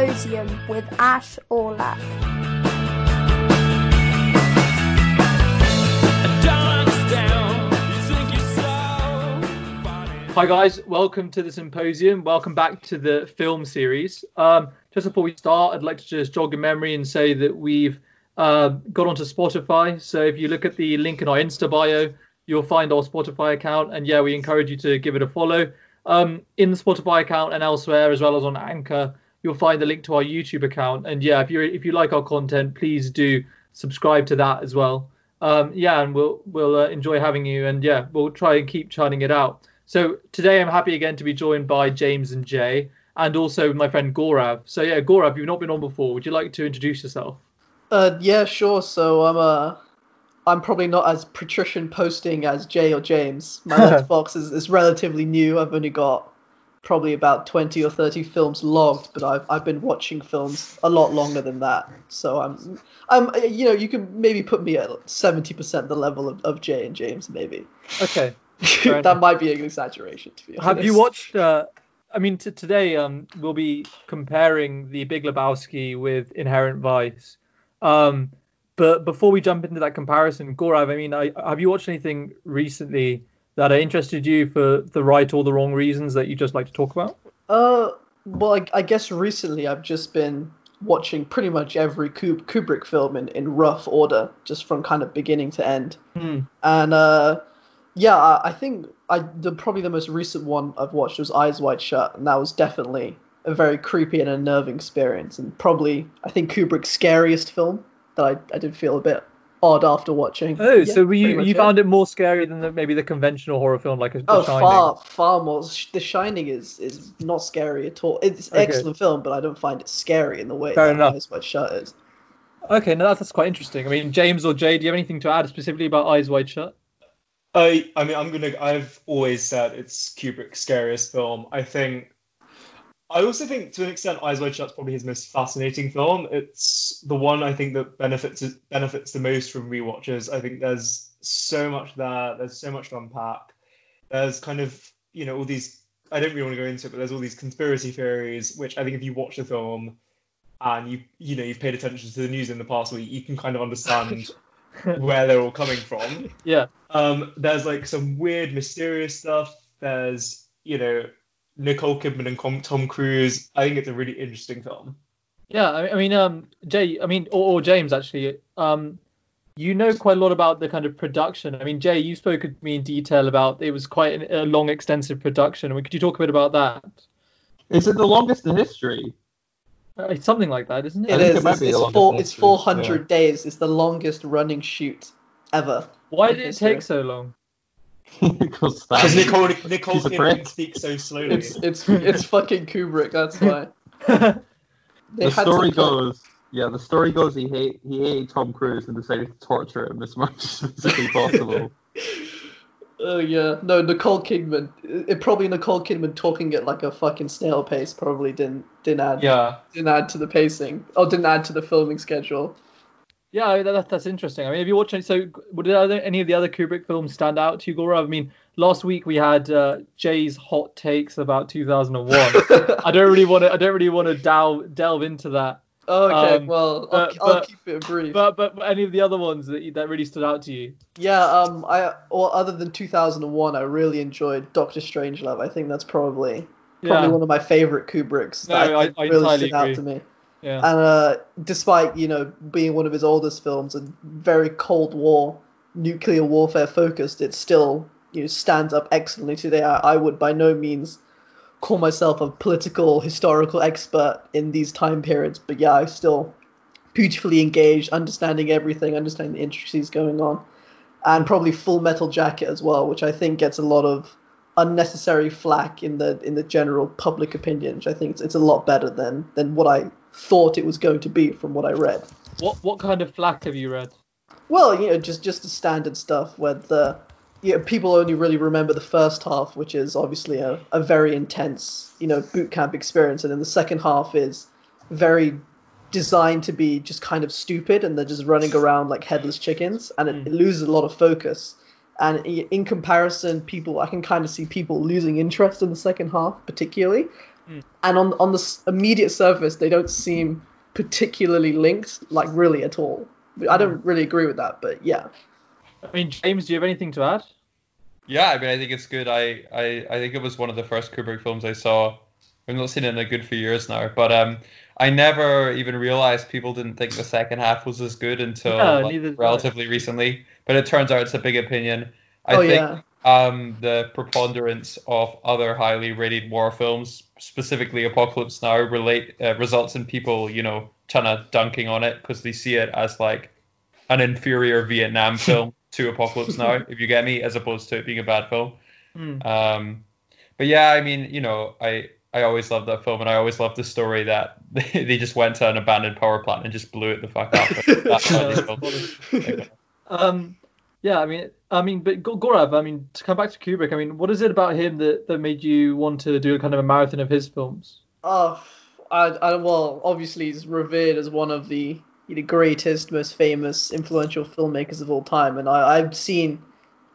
Symposium with Ash Aulak. Hi guys, welcome to the symposium. Welcome back to the film series. Um, just before we start, I'd like to just jog your memory and say that we've uh, got onto Spotify. So if you look at the link in our Insta bio, you'll find our Spotify account. And yeah, we encourage you to give it a follow. Um, in the Spotify account and elsewhere, as well as on Anchor, you'll find the link to our YouTube account. And yeah, if you if you like our content, please do subscribe to that as well. Um, yeah, and we'll we'll uh, enjoy having you. And yeah, we'll try and keep churning it out. So today I'm happy again to be joined by James and Jay, and also my friend Gaurav. So yeah, Gaurav, you've not been on before. Would you like to introduce yourself? Uh, yeah, sure. So I'm uh, I'm probably not as patrician posting as Jay or James. My Letterboxd is, is relatively new. I've only got probably about 20 or 30 films logged, but I've I've been watching films a lot longer than that. So I'm I'm you know you can maybe put me at 70% the level of, of Jay and James maybe. Okay. that might be an exaggeration to be honest. Have you watched? Uh, I mean, t- today um, we'll be comparing The Big Lebowski with Inherent Vice. Um, but before we jump into that comparison, Gaurav, I mean, I, have you watched anything recently that interested you for the right or the wrong reasons that you just like to talk about? Uh, well, I, I guess recently I've just been watching pretty much every Kubrick film in, in rough order, just from kind of beginning to end. Hmm. And uh, yeah, I, I think I the probably the most recent one I've watched was Eyes Wide Shut, and that was definitely a very creepy and unnerving experience, and probably I think Kubrick's scariest film that I, I did feel a bit odd after watching. Oh, yeah, so you you found it. it more scary than the, maybe the conventional horror film like The oh, Shining? far far more. The Shining is is not scary at all. It's okay. excellent film, but I don't find it scary in the way Fair that enough. Eyes Wide Shut is. Okay, no, that's, that's quite interesting. I mean, James or Jay, do you have anything to add specifically about Eyes Wide Shut? I I mean I'm gonna I've always said it's Kubrick's scariest film. I think I also think to an extent Eyes Wide Shut's probably his most fascinating film. It's the one I think that benefits benefits the most from rewatches. I think there's so much there. There's so much to unpack. There's kind of you know all these. I don't really want to go into it, but there's all these conspiracy theories, which I think if you watch the film and you you know you've paid attention to the news in the past week, you can kind of understand where they're all coming from. Yeah. Um, there's like some weird, mysterious stuff. There's, you know, Nicole Kidman and Tom Cruise. I think it's a really interesting film. Yeah, I mean, um, Jay, I mean, or, or James actually, um, you know quite a lot about the kind of production. I mean, Jay, you spoke to me in detail about it was quite a long, extensive production. I mean, could you talk a bit about that? Is it the longest in history? Uh, it's something like that, isn't it? It is. It it's, it's, four, it's 400 yeah. days. It's the longest running shoot ever. Why did it take so long? Because Nicole Nicole Kidman speaks so slowly. It's it's it's fucking Kubrick. That's why. the story goes. Yeah, the story goes he hate he hated Tom Cruise and decided to torture him as much as physically possible. Oh yeah, no Nicole Kidman. It probably Nicole Kidman talking at like a fucking snail pace probably didn't didn't add yeah didn't add to the pacing or didn't add to the filming schedule. Yeah, that, that's interesting. I mean, have you watched any? So, would any of the other Kubrick films stand out to you, Gaurav? I mean, last week we had uh, Jay's hot takes about 2001. I don't really want to. I don't really want to delve delve into that. okay, um, well, I'll, but, I'll keep it brief. But but any of the other ones that that really stood out to you? Yeah, um, I well, other than 2001, I really enjoyed Doctor Strangelove. I think that's probably probably yeah. one of my favorite Kubricks. No, I, I, really entirely stood agree. out to me. Yeah. And uh, despite you know being one of his oldest films and very Cold War, nuclear warfare focused, it still you know stands up excellently today. I, I would by no means call myself a political historical expert in these time periods, but yeah, I still beautifully engaged, understanding everything, understanding the intricacies going on, and probably Full Metal Jacket as well, which I think gets a lot of unnecessary flack in the in the general public opinion. Which I think it's, it's a lot better than than what I thought it was going to be from what I read. What what kind of flack have you read? Well, you know, just just the standard stuff where the you know, people only really remember the first half, which is obviously a, a very intense, you know, boot camp experience, and then the second half is very designed to be just kind of stupid, and they're just running around like headless chickens, and it, it hmm. loses a lot of focus. And in comparison, people I can kind of see people losing interest in the second half, particularly, Mm. and on on the immediate surface, they don't seem particularly linked, like really at all. I don't really agree with that, but yeah. I mean, James, do you have anything to add? Yeah, I mean, I think it's good. I, I, I think it was one of the first Kubrick films I saw. I've not seen it in a good few years now, but um, I never even realized people didn't think the second half was as good until No, like, neither did I. relatively recently. But it turns out it's a big opinion. I oh think yeah. Um, the preponderance of other highly rated war films, specifically Apocalypse Now, relate uh, results in people, you know, kind of dunking on it because they see it as like an inferior Vietnam film to Apocalypse Now, if you get me, as opposed to it being a bad film. Mm. Um, but yeah, I mean, you know, I I always loved that film, and I always loved the story that they, they just went to an abandoned power plant and just blew it the fuck up. That's how they. Um, yeah, I mean, I mean, but Go- Gaurav, I mean, to come back to Kubrick, I mean, what is it about him that, that made you want to do a kind of a marathon of his films? Oh, I, I well, obviously he's revered as one of the the greatest, most famous, influential filmmakers of all time, and I, I've seen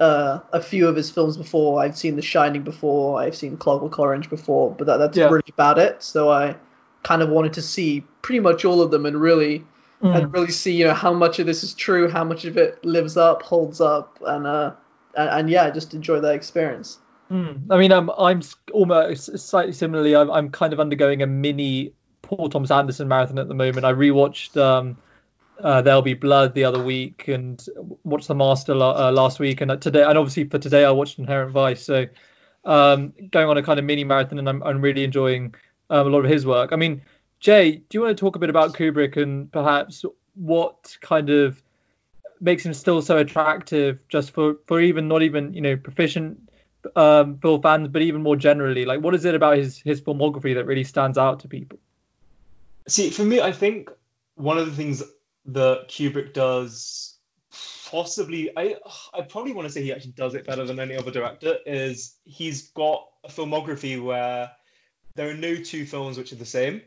uh, a few of his films before. I've seen The Shining before. I've seen Clockwork Orange before, but that, that's Yeah. really about it. So I kind of wanted to see pretty much all of them and really Mm. and really see you know how much of this is true, how much of it lives up, holds up, and uh and, and yeah, just enjoy that experience. Mm. I mean, I'm I'm almost slightly similarly. I'm I'm kind of undergoing a mini Paul Thomas Anderson marathon at the moment. I rewatched um, uh, There'll Be Blood the other week and watched The Master la- uh, last week, and today, and obviously for today I watched Inherent Vice. So um, going on a kind of mini marathon, and I'm I'm really enjoying um, a lot of his work. I mean, Jay, do you want to talk a bit about Kubrick and perhaps what kind of makes him still so attractive, just for for even not even you know proficient um, film fans, but even more generally, like what is it about his his filmography that really stands out to people? See, for me, I think one of the things that Kubrick does, possibly, I I probably want to say he actually does it better than any other director, is he's got a filmography where there are no two films which are the same.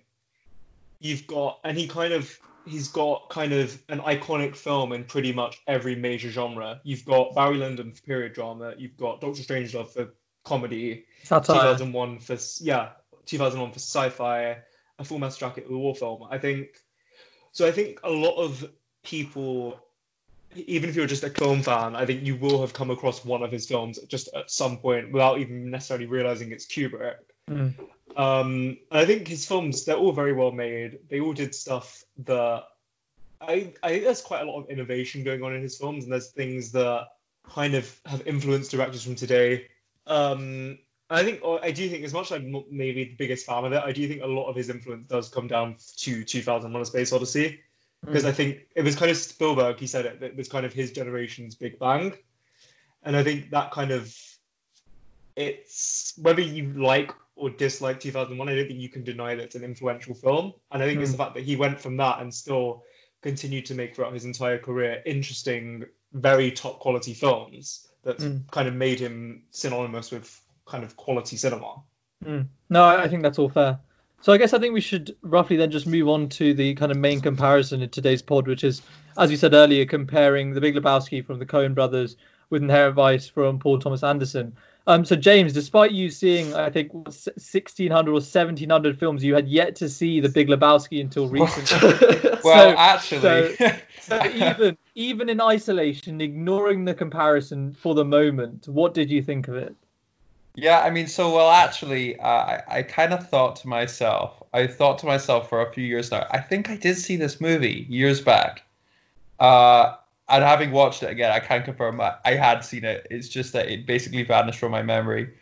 You've got, and he kind of, he's got kind of an iconic film in pretty much every major genre. You've got Barry Lyndon for period drama. You've got Doctor Strangelove for comedy. Satire. 2001 for yeah 2001 for sci-fi a full metal jacket war film i think so i think a lot of people even if you're just a film fan i think you will have come across one of his films just at some point without even necessarily realizing it's kubrick Mm. um i think his films they're all very well made they all did stuff that i i think there's quite a lot of innovation going on in his films and there's things that kind of have influenced directors from today um I think, or I do think, as much as I'm maybe the biggest fan of it, I do think a lot of his influence does come down to 2001: A Space Odyssey, because I think it was kind of Spielberg. He said it. That it was kind of his generation's Big Bang, and I think that kind of it's whether you like or dislike 2001. I don't think you can deny that it's an influential film, and I think it's the fact that he went from that and still continued to make throughout his entire career interesting, very top quality films that's Mm. kind of made him synonymous with kind of quality cinema. Mm. No, I I think that's all fair. So I guess I think we should roughly then just move on to the kind of main comparison in today's pod, which is, as you said earlier, comparing The Big Lebowski from the Coen Brothers with Inherent Vice from Paul Thomas Anderson. Um, so James, despite you seeing, I think, 1600 or 1700 films, you had yet to see The Big Lebowski until recently. Well, So- actually, so even even in isolation, ignoring the comparison for the moment, what did you think of it? Yeah, I mean, so well, actually, uh, I, I kind of thought to myself, I thought to myself for a few years now, I think I did see this movie years back. Uh, and having watched it again, I can confirm I, I had seen it. It's just that it basically vanished from my memory.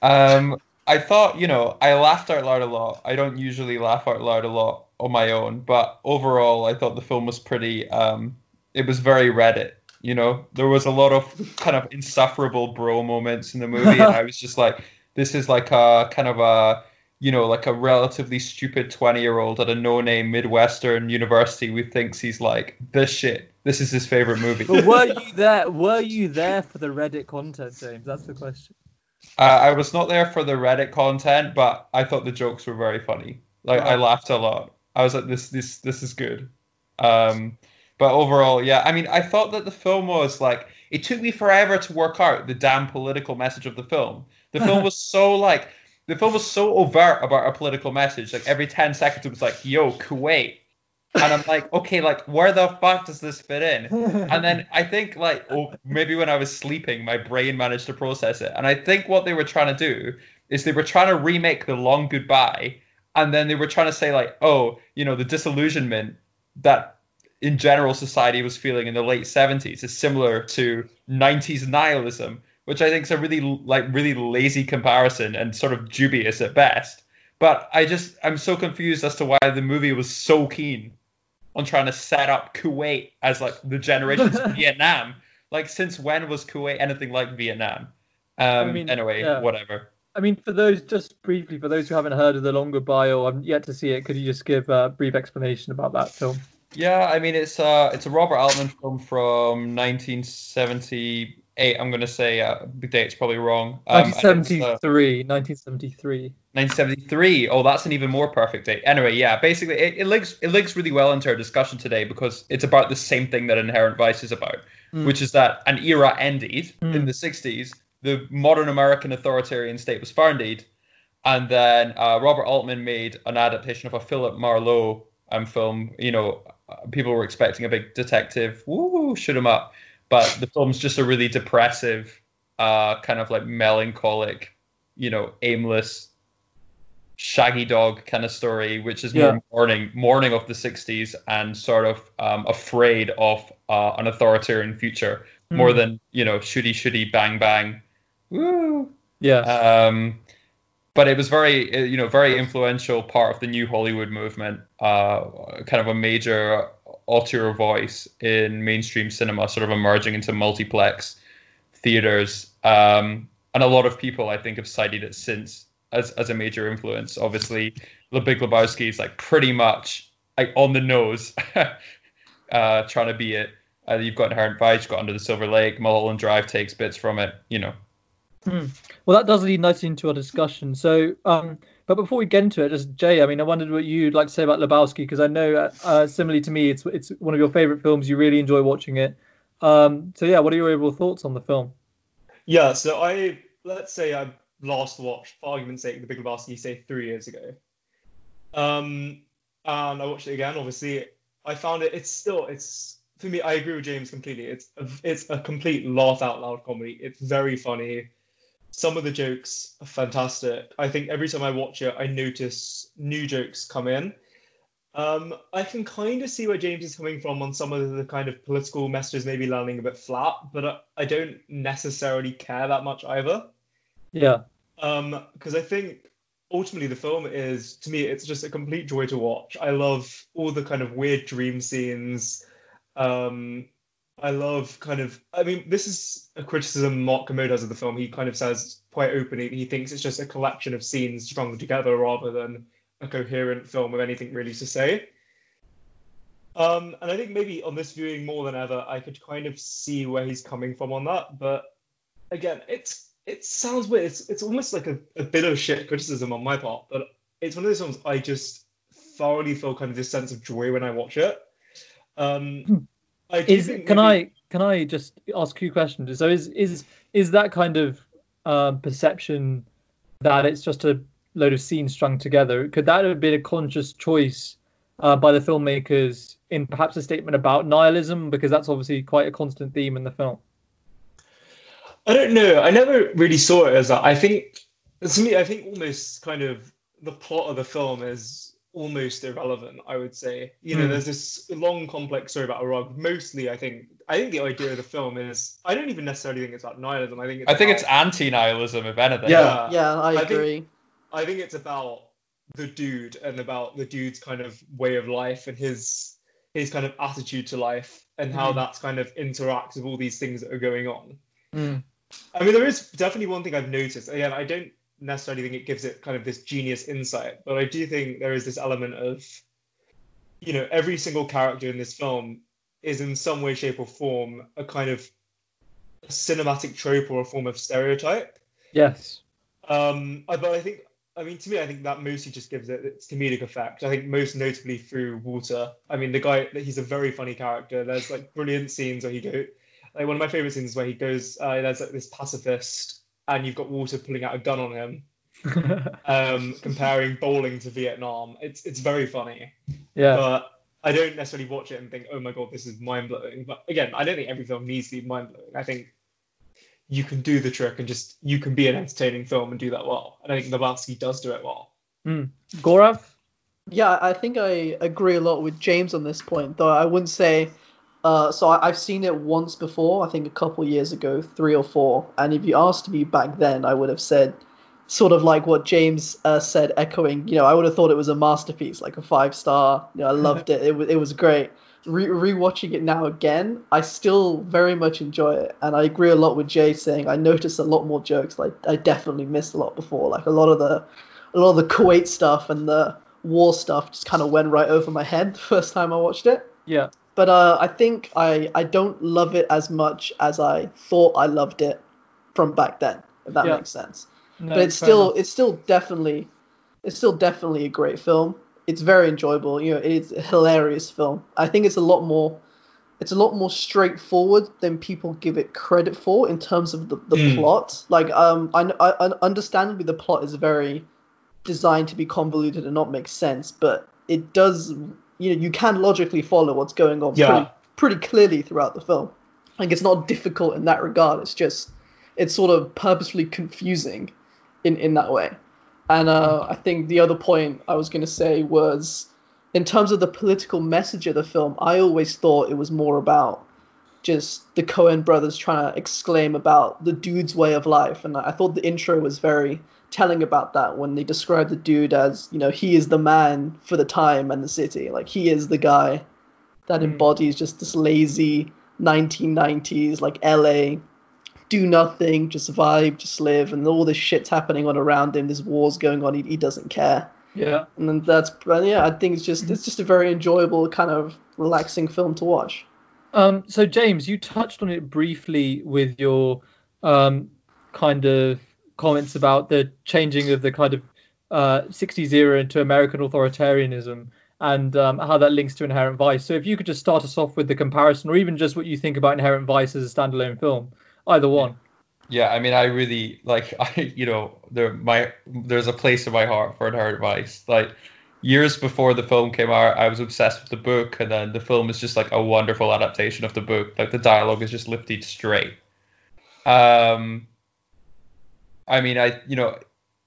Um, I thought, you know, I laughed out loud a lot. I don't usually laugh out loud a lot on my own, but overall, I thought the film was pretty. Um, it was very Reddit. You know, there was a lot of kind of insufferable bro moments in the movie, and I was just like, this is like a kind of a, you know, like a relatively stupid 20 year old at a no name Midwestern university who thinks he's like, the shit, this is his favorite movie. But were you there? Were you there for the Reddit content, James? That's the question. Uh, I was not there for the Reddit content, but I thought the jokes were very funny. Like I laughed a lot. I was like, this, this, this is good. Um, but overall, yeah, I mean, I thought that the film was like, it took me forever to work out the damn political message of the film. The film was so like, the film was so overt about a political message. Like every ten seconds, it was like, "Yo, Kuwait," and I'm like, okay, like where the fuck does this fit in? And then I think like, oh, maybe when I was sleeping, my brain managed to process it. And I think what they were trying to do is they were trying to remake the Long Goodbye, and then they were trying to say like, oh, you know, the disillusionment that in general society was feeling in the late 70s is similar to 90s nihilism which i think is a really like really lazy comparison and sort of dubious at best but i just i'm so confused as to why the movie was so keen on trying to set up kuwait as like the generations of vietnam like since when was kuwait anything like vietnam um mean, anyway yeah. whatever I mean, for those just briefly, for those who haven't heard of the Long Goodbye or haven't yet to see it, could you just give a brief explanation about that film? Yeah, I mean it's uh it's a Robert Altman film from 1978. I'm gonna say uh, the date's probably wrong. Um, and it's, uh, 1973, 1973. 1973. Oh, that's an even more perfect date. Anyway, yeah, basically it, it links it links really well into our discussion today because it's about the same thing that Inherent Vice is about, Mm. which is that an era ended Mm. in the 60s. The modern American authoritarian state was founded, and then uh, Robert Altman made an adaptation of a Philip Marlowe um, film. You know, uh, people were expecting a big detective, woo, shoot 'em up, but the film's just a really depressive, uh, kind of like melancholic, you know, aimless, shaggy dog kind of story, which is more mourning, mourning of the '60s and sort of um, afraid of uh, an authoritarian future more Mm. than you know, shooty shooty bang bang, woo. Yeah. Um, but it was very, uh, you know, very influential part of the new Hollywood movement. Uh, kind of a major auteur voice in mainstream cinema, sort of emerging into multiplex theaters. Um, and a lot of people, I think, have cited it since as as a major influence. Obviously, The Big Lebowski is like pretty much like on the nose, uh, trying to be it. Uh, you've got Inherent Vice, you've got Under the Silver Lake, Mulholland Drive takes bits from it. You know, Well, that does lead nicely into our discussion. So, um, but before we get into it, just Jay, I mean, I wondered what you'd like to say about Lebowski because I know, uh, uh, similarly to me, it's it's one of your favorite films. You really enjoy watching it. Um, so yeah, what are your overall thoughts on the film? Yeah, so I let's say I last watched, for argument's sake, The Big Lebowski, say three years ago. Um, and I watched it again. Obviously, I found it. It's still. It's for me. I agree with James completely. It's a, it's a complete laugh out loud comedy. It's very funny. Some of the jokes are fantastic. I think every time I watch it, I notice new jokes come in. Um, I can kind of see where James is coming from on some of the kind of political messages maybe landing a bit flat, but I, I don't necessarily care that much either. Yeah. Um, because I think ultimately the film is to me it's just a complete joy to watch. I love all the kind of weird dream scenes. Um, I love kind of I mean this is a criticism Mark Kermode has of the film. He kind of says quite openly he thinks it's just a collection of scenes strung together rather than a coherent film with anything really to say. Um, and I think maybe on this viewing more than ever, I could kind of see where he's coming from on that. But again, it's it sounds weird. It's it's almost like a, a bit of shit criticism on my part, but it's one of those films I just thoroughly feel kind of this sense of joy when I watch it. Um, Do Is can maybe- I can I just ask you a question? So is is is that kind of um, perception that it's just a load of scenes strung together? Could that have been a conscious choice uh, by the filmmakers in perhaps a statement about nihilism? Because that's obviously quite a constant theme in the film. I don't know. I never really saw it as that. I think to me, I think almost kind of the plot of the film is almost irrelevant. I would say. You know, Hmm. there's this long, complex story about a rug. Mostly, I think. I think the idea of the film is. I don't even necessarily think it's about nihilism. I think it's I think about- it's anti-nihilism, if anything. Yeah. Yeah, I I think- agree. I think it's about the dude and about the dude's kind of way of life and his his kind of attitude to life and how Mhm. that's kind of interacts with all these things that are going on. Mm. I mean, there is definitely one thing I've noticed. Again, I don't necessarily think it gives it kind of this genius insight, but I do think there is this element of, you know, every single character in this film is in some way, shape, or form a kind of cinematic trope or a form of stereotype. Yes. Um, I- but I think, I mean, to me, I think that mostly just gives it its comedic effect. I think most notably through Walter. I mean, the guy, he's a very funny character. There's like brilliant scenes where he go, like one of my favorite scenes is where he goes, uh, there's like this pacifist, and you've got Walter pulling out a gun on him, um, comparing bowling to Vietnam. It's it's very funny, yeah. but I don't necessarily watch it and think, oh my god, this is mind blowing. But again, I don't think every film needs to be mind blowing. I think you can do the trick and just you can be an entertaining film and do that well. And I think Lebowski does do it well. Mm. Gaurav? Yeah, I think I agree a lot with James on this point, though I wouldn't say. Uh, so I, I've seen it once before, I think a couple years ago, three or four. And if you asked me back then, I would have said sort of like what James uh, said, echoing. You know, I would have thought it was a masterpiece, like a five star. You know, I loved it. It was it was great. Re- rewatching it now again, I still very much enjoy it, and I agree a lot with Jay saying I noticed a lot more jokes. Like I definitely missed a lot before. Like a lot of the, a lot of the Kuwait stuff and the war stuff just kind of went right over my head the first time I watched it. Yeah. But uh, I think I I don't love it as much as I thought I loved it from back then. If that Yeah. makes sense No, but it's still enough. it's still definitely it's still definitely a great film. It's very enjoyable. You know, it's a hilarious film. I think it's a lot more it's a lot more straightforward than people give it credit for in terms of the, the Mm. plot. Like um I, I I- understandably the plot is very designed to be convoluted and not make sense, but it does you know you can logically follow what's going on Yeah. pretty pretty clearly throughout the film. Like it's not difficult in that regard. It's just it's sort of purposefully confusing in in that way. And uh, I think the other point I was going to say was, in terms of the political message of the film, I always thought it was more about just the Coen brothers trying to exclaim about the dude's way of life, and I thought the intro was very telling about that when they describe the dude as, you know, he is the man for the time and the city, like he is the guy that Mm. embodies just this lazy 1990s like LA do nothing, just vibe, just live, and all this shit's happening on around him. There's wars going on. He, he doesn't care, Yeah. and then that's but yeah. I think it's just it's just a very enjoyable kind of relaxing film to watch. Um, so James, you touched on it briefly with your um, kind of comments about the changing of the kind of uh, 60s era into American authoritarianism and um, how that links to Inherent Vice. So if you could just start us off with the comparison, or even just what you think about Inherent Vice as a standalone film, either one. Yeah, I mean, I really like I, you know, there my there's a place in my heart for Inherent Vice. Like years before the film came out, I was obsessed with the book, and then the film is just like a wonderful adaptation of the book. Like the dialogue is just lifted straight. Um, I mean, I you know,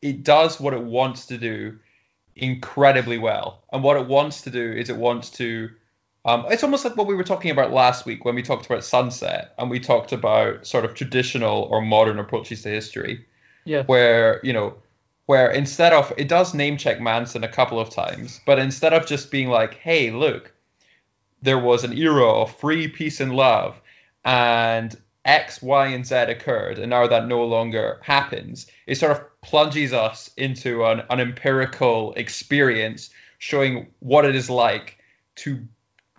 it does what it wants to do incredibly well, and what it wants to do is it wants to um, it's almost like what we were talking about last week when we talked about Sunset and we talked about sort of traditional or modern approaches to history, Yeah. where you know, where instead of it does name check Manson a couple of times, but instead of just being like, hey, look, there was an era of free peace and love, and X, Y, and Z occurred, and now that no longer happens, it sort of plunges us into an, an empirical experience showing what it is like to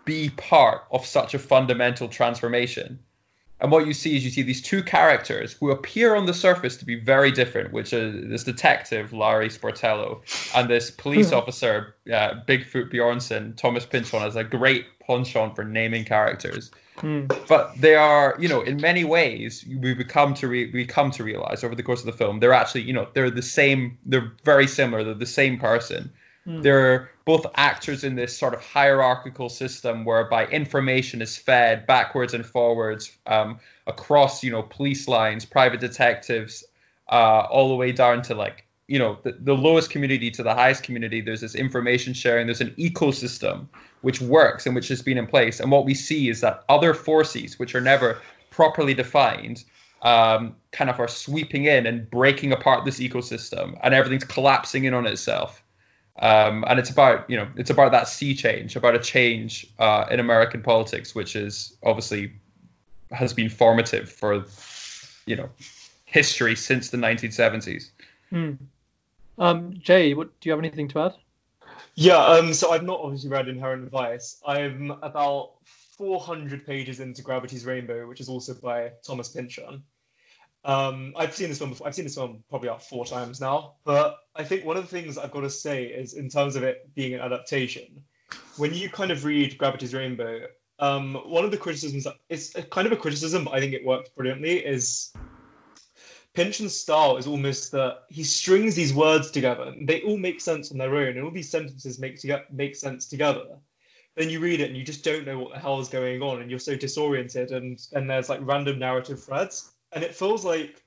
be part of such a fundamental transformation. And what you see is you see these two characters who appear on the surface to be very different, which is this detective, Larry Sportello, and this police officer, uh, Bigfoot Bjornsen, Thomas Pynchon, as a great penchant for naming characters. Hmm. But they are, you know, in many ways, we become to re- we come to realize over the course of the film, they're actually, you know, they're the same, they're very similar, they're the same person. Hmm. They're both actors in this sort of hierarchical system whereby information is fed backwards and forwards um, across, you know, police lines, private detectives, uh, all the way down to like, you know, the, the lowest community to the highest community. There's this information sharing. There's an ecosystem which works and which has been in place. And what we see is that other forces, which are never properly defined, um, kind of are sweeping in and breaking apart this ecosystem, and everything's collapsing in on itself. Um, and it's about you know it's about that sea change, about a change uh, in American politics, which is obviously has been formative for you know history since the 1970s. Hmm. Um, Jay, what do you have anything to add? Yeah, um, so I've not obviously read Inherent Vice. I'm about 400 pages into Gravity's Rainbow, which is also by Thomas Pynchon. Um, I've seen this one before. I've seen this one probably about four times now. But I think one of the things I've got to say is, in terms of it being an adaptation, when you kind of read Gravity's Rainbow, um, one of the criticisms, it's kind of a criticism, but I think it works brilliantly, is Pynchon's style is almost that he strings these words together. They all make sense on their own, and all these sentences make to make sense together. Then you read it and you just don't know what the hell is going on, and you're so disoriented, and and there's like random narrative threads, and it feels like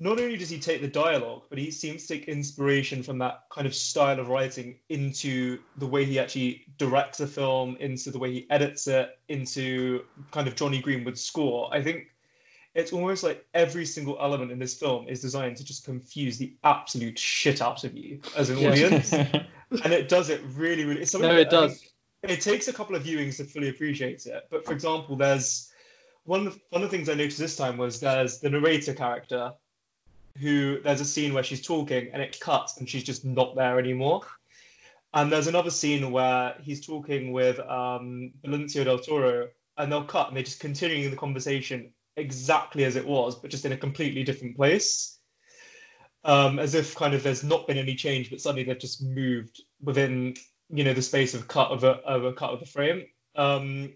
not only does he take the dialogue, but he seems to take inspiration from that kind of style of writing into the way he actually directs a film, into the way he edits it, into kind of Jonny Greenwood's score. I think it's almost like every single element in this film is designed to just confuse the absolute shit out of you as an audience, and it does it really, really. It's no, it does. It takes a couple of viewings to fully appreciate it, but for example, there's one of, one of the things I noticed this time was there's the narrator character who there's a scene where she's talking and it cuts and she's just not there anymore. And there's another scene where he's talking with um, Benicio del Toro and they'll cut and they're just continuing the conversation exactly as it was, but just in a completely different place. Um, as if kind of there's not been any change, but suddenly they've just moved within you know the space of cut of a, of a cut of the frame. Um,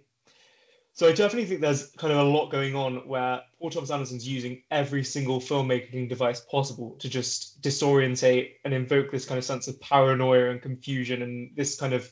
so I definitely think there's kind of a lot going on where Paul Thomas Anderson's using every single filmmaking device possible to just disorientate and invoke this kind of sense of paranoia and confusion and this kind of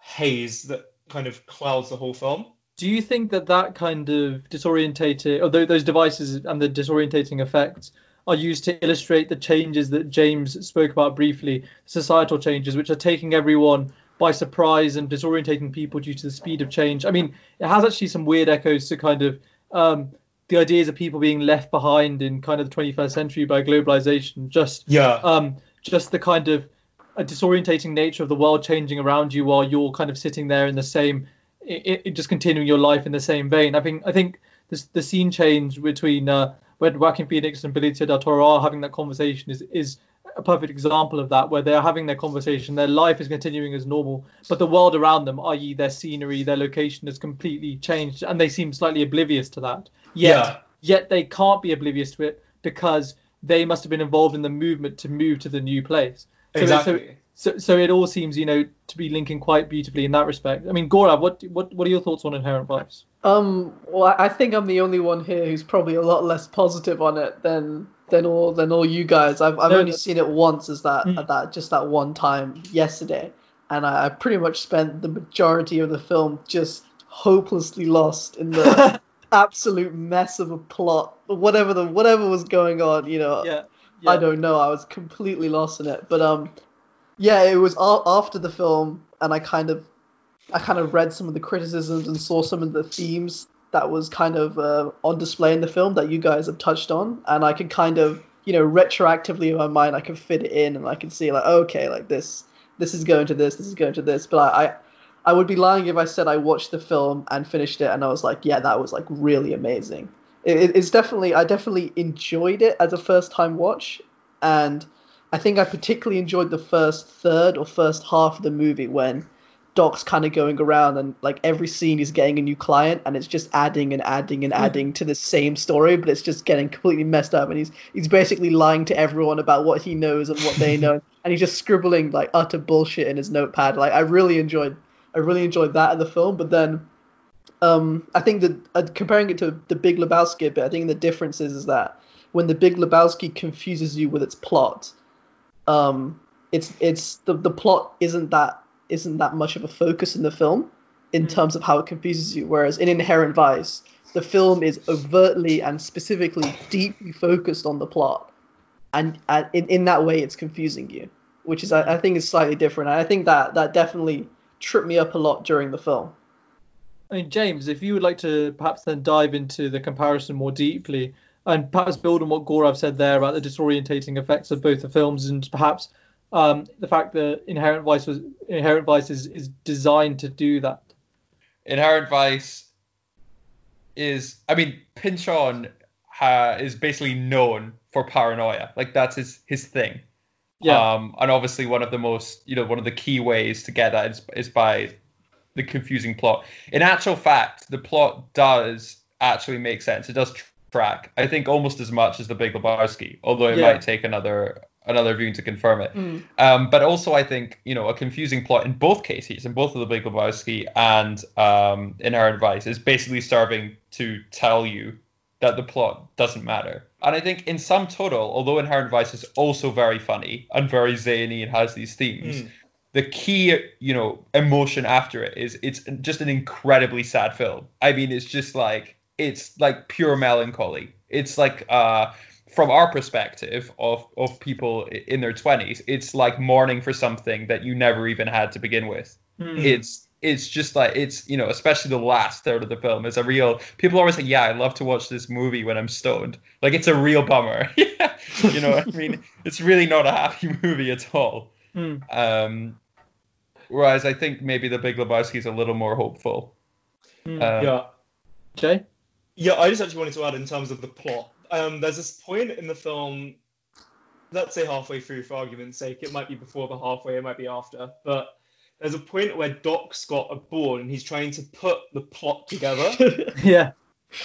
haze that kind of clouds the whole film. Do you think that that kind of disorientated, or those devices and the disorientating effects are used to illustrate the changes that James spoke about briefly, societal changes, which are taking everyone by surprise and disorientating people due to the speed of change. I mean, it has actually some weird echoes to kind of um, the ideas of people being left behind in kind of the 21st century by globalization. Just yeah, um, just the kind of a disorientating nature of the world changing around you while you're kind of sitting there in the same, it, it just continuing your life in the same vein. I think I think this, the scene change between uh, when Joaquin Phoenix and Benicio del Toro are having that conversation is is a perfect example of that, where they're having their conversation, their life is continuing as normal, but the world around them, i.e., their scenery, their location, has completely changed, and they seem slightly oblivious to that. Yet, yeah. yet they can't be oblivious to it because they must have been involved in the movement to move to the new place. So, exactly. So, so, so it all seems, you know, to be linking quite beautifully in that respect. I mean, Gaurav, what what what are your thoughts on Inherent Vice? Um, well, I think I'm the only one here who's probably a lot less positive on it than than all than all you guys. I've I've no, only seen it once as that mm. that just that one time yesterday, and I, I pretty much spent the majority of the film just hopelessly lost in the absolute mess of a plot, whatever the whatever was going on. You know, yeah, yeah. I don't know. I was completely lost in it. But um, yeah, it was after the film, and I kind of I kind of read some of the criticisms and saw some of the themes that was kind of uh, on display in the film that you guys have touched on, and I could kind of you know retroactively in my mind I could fit it in and I could see like okay like this this is going to this this is going to this, but I, I I would be lying if I said I watched the film and finished it and I was like yeah that was like really amazing. It, it's definitely I definitely enjoyed it as a first time watch and. I think I particularly enjoyed the first third or first half of the movie when Doc's kind of going around and like every scene is getting a new client and it's just adding and adding and hmm. adding to the same story, but it's just getting completely messed up and he's he's basically lying to everyone about what he knows and what they know and he's just scribbling like utter bullshit in his notepad. Like I really enjoyed I really enjoyed that in the film, but then um, I think that uh, comparing it to the Big Lebowski a bit, I think the difference is, is that when the Big Lebowski confuses you with its plot, um, it's it's the the plot isn't that isn't that much of a focus in the film in mm. terms of how it confuses you. Whereas in Inherent Vice, the film is overtly and specifically deeply focused on the plot, and, and in, in that way, it's confusing you, which is I, I think is slightly different. And I think that that definitely tripped me up a lot during the film. I mean, James, if you would like to perhaps then dive into the comparison more deeply and perhaps build on what Gaurav said there about the disorientating effects of both the films and perhaps um, the fact that Inherent Vice was Inherent Vice is, is designed to do that. Inherent Vice is, I mean, Pynchon uh, is basically known for paranoia. Like that's his his thing. Yeah. Um, and obviously one of the most, you know, one of the key ways to get that is, is by the confusing plot. In actual fact, the plot does actually make sense. It does track. I think almost as much as the Big Lebowski, although it yeah. might take another another viewing to confirm it. Mm. Um, but also, I think you know a confusing plot in both cases, in both of the Big Lebowski and um, Inherent Vice, is basically serving to tell you that the plot doesn't matter. And I think in sum total, although Inherent Vice is also very funny and very zany and has these themes, Mm. the key, you know, emotion after it is it's just an incredibly sad film. I mean, it's just like it's like pure melancholy. It's like uh from our perspective of of people in their 20s, it's like mourning for something that you never even had to begin with. Hmm. It's it's just like it's you know especially the last third of the film is a real people always say yeah i love to watch this movie when i'm stoned like it's a real bummer you know i mean it's really not a happy movie at all Hmm. um whereas i think maybe the big lebowski is a little more hopeful Hmm. um, yeah. Jay? Yeah, I just actually wanted to add in terms of the plot. Um, there's this point in the film, let's say halfway through for argument's sake, it might be before the halfway, it might be after, but there's a point where Doc's got a board and he's trying to put the plot together, Yeah.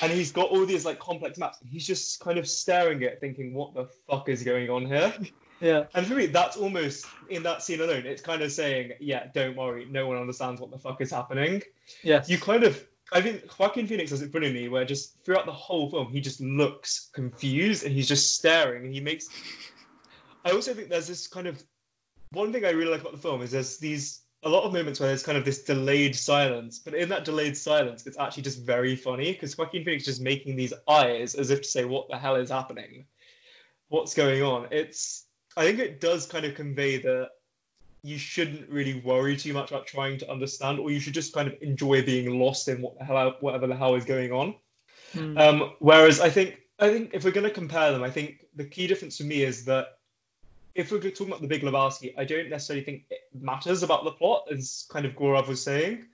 and he's got all these like complex maps, and he's just kind of staring at it, thinking, "What the fuck is going on here?" Yeah. And for me, that's almost in that scene alone. It's kind of saying, "Yeah, don't worry, no one understands what the fuck is happening." Yes. you kind of I think Joaquin Phoenix does it brilliantly where just throughout the whole film he just looks confused and he's just staring and he makes I also think there's this kind of one thing I really like about the film is there's these a lot of moments where there's kind of this delayed silence, but in that delayed silence, it's actually just very funny because Joaquin Phoenix is just making these eyes as if to say, "What the hell is happening? What's going on?" It's I think it does kind of convey that you shouldn't really worry too much about trying to understand, or you should just kind of enjoy being lost in what the hell, whatever the hell is going on. Hmm. Um, whereas I think I think if we're going to compare them, I think the key difference for me is that if we're talking about the Big Lebowski, I don't necessarily think it matters about the plot, as kind of Gaurav was saying.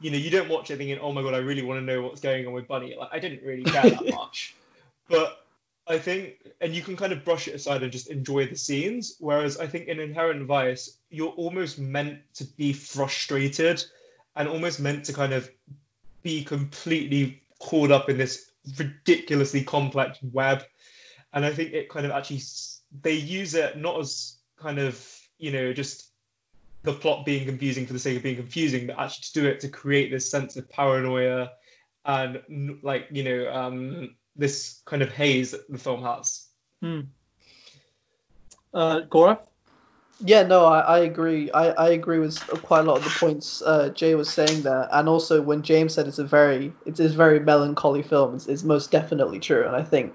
You know, you don't watch it thinking, "Oh my god, I really want to know what's going on with Bunny." Like, I didn't really care that much, but I think, and you can kind of brush it aside and just enjoy the scenes. Whereas I think in Inherent Vice, you're almost meant to be frustrated and almost meant to kind of be completely caught up in this ridiculously complex web. And I think it kind of actually, they use it not as kind of, you know, just the plot being confusing for the sake of being confusing, but actually to do it to create this sense of paranoia and like, you know, um, this kind of haze that the film has. Hmm. Uh, Gora? Yeah, no, I, I agree. I, I agree with quite a lot of the points uh, Jay was saying there, and also when James said it's a very it's a very melancholy film, it's, it's most definitely true, and I think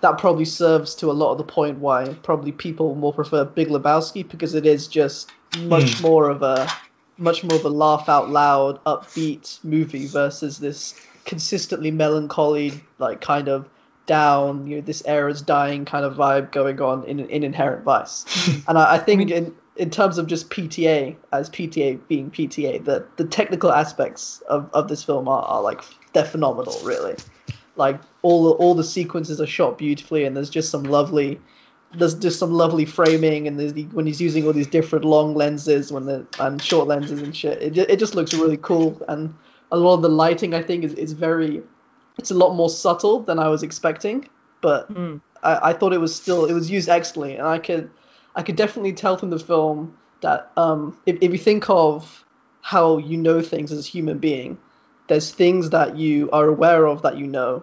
that probably serves to a lot of the point why probably people more prefer Big Lebowski because it is just much more of a much more of a laugh out loud, upbeat movie versus this consistently melancholy, like kind of down, you know, this era's dying kind of vibe going on in in Inherent Vice. Mm-hmm. and I, I think in in terms of just PTA as PTA being PTA, the the technical aspects of, of this film are, are like they're phenomenal, really. Like all the, all the sequences are shot beautifully, and there's just some lovely there's just some lovely framing, and there's the, when he's using all these different long lenses when the and short lenses and shit, it, it just looks really cool. And a lot of the lighting, I think, is, is very it's a lot more subtle than I was expecting, but Hmm. I, I thought it was still it was used excellently, and I could I could definitely tell from the film that um, if if you think of how you know things as a human being, there's things that you are aware of that you know,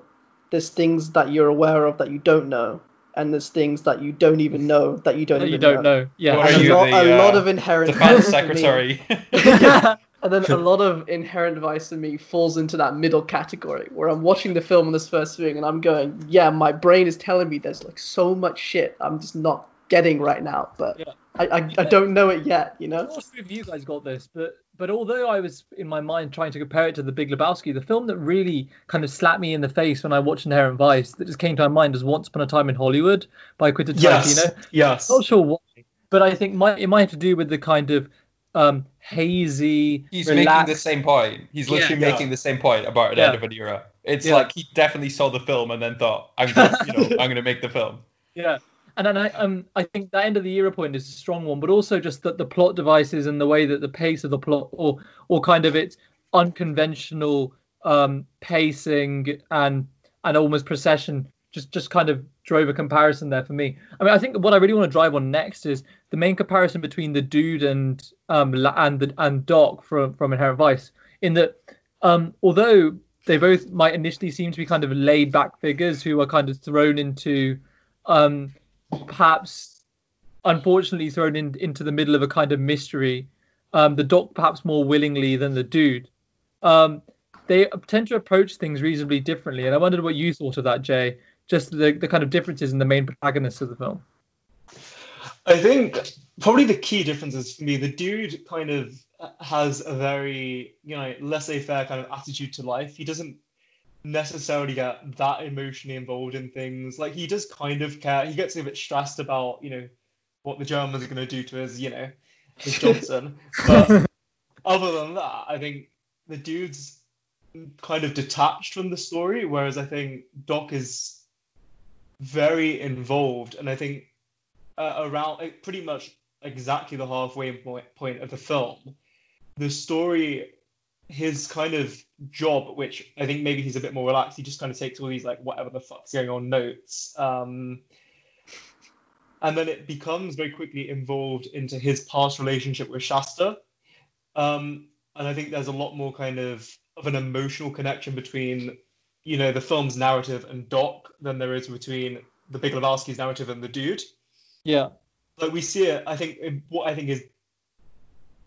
there's things that you're aware of that you don't know, and there's things that you don't even know that you don't That even you don't know. know. Yeah. What are a, you, lot, the, a lot uh, of inherent defense vice secretary yeah. and then a lot of inherent vice in me falls into that middle category where I'm watching the film on this first viewing and I'm going, yeah, my brain is telling me there's like so much shit I'm just not getting right now, but Yeah. I, I, I don't know it yet, you I'm know? not sure if you guys got this, but but although I was in my mind trying to compare it to The Big Lebowski, the film that really kind of slapped me in the face when I watched Inherent Vice that just came to my mind was Once Upon a Time in Hollywood by Quentin Yes. Tarantino. Yes. Not sure why, but I think might, it might have to do with the kind of um, hazy, He's making the same point. He's literally Yeah. making the same point about an Yeah. end of an era. It's Yeah. like he definitely saw the film and then thought, "I'm gonna, you know, I'm gonna make the film." Yeah, and then I um I think that end of the era point is a strong one, but also just that the plot devices and the way that the pace of the plot, or or kind of its unconventional um pacing and and almost procession, just just kind of drove a comparison there for me. I mean, I think what I really want to drive on next is the main comparison between the dude and um and the and Doc from from Inherent Vice, in that um although they both might initially seem to be kind of laid back figures who are kind of thrown into um, perhaps unfortunately thrown in, into the middle of a kind of mystery. Um, the doc perhaps more willingly than the dude. Um, they tend to approach things reasonably differently, and I wondered what you thought of that, Jay. Just the, the kind of differences in the main protagonists of the film. I think probably the key differences for me, the dude kind of has a very, you know, laissez-faire kind of attitude to life. He doesn't necessarily get that emotionally involved in things. Like he does kind of care. He gets a bit stressed about, you know, what the Germans are going to do to his, you know, his Johnson. but other than that, I think the dude's kind of detached from the story, whereas I think Doc is very involved, and I think uh, around pretty much exactly the halfway point of the film, the story, his kind of job, which I think maybe he's a bit more relaxed. He just kind of takes all these like whatever the fuck's going on notes. Um, and then it becomes very quickly involved into his past relationship with Shasta. Um, and I think there's a lot more kind of of an emotional connection between, you know, the film's narrative and Doc than there is between the Big Lebowski's narrative and the dude. Yeah. Like we see it, I think what I think is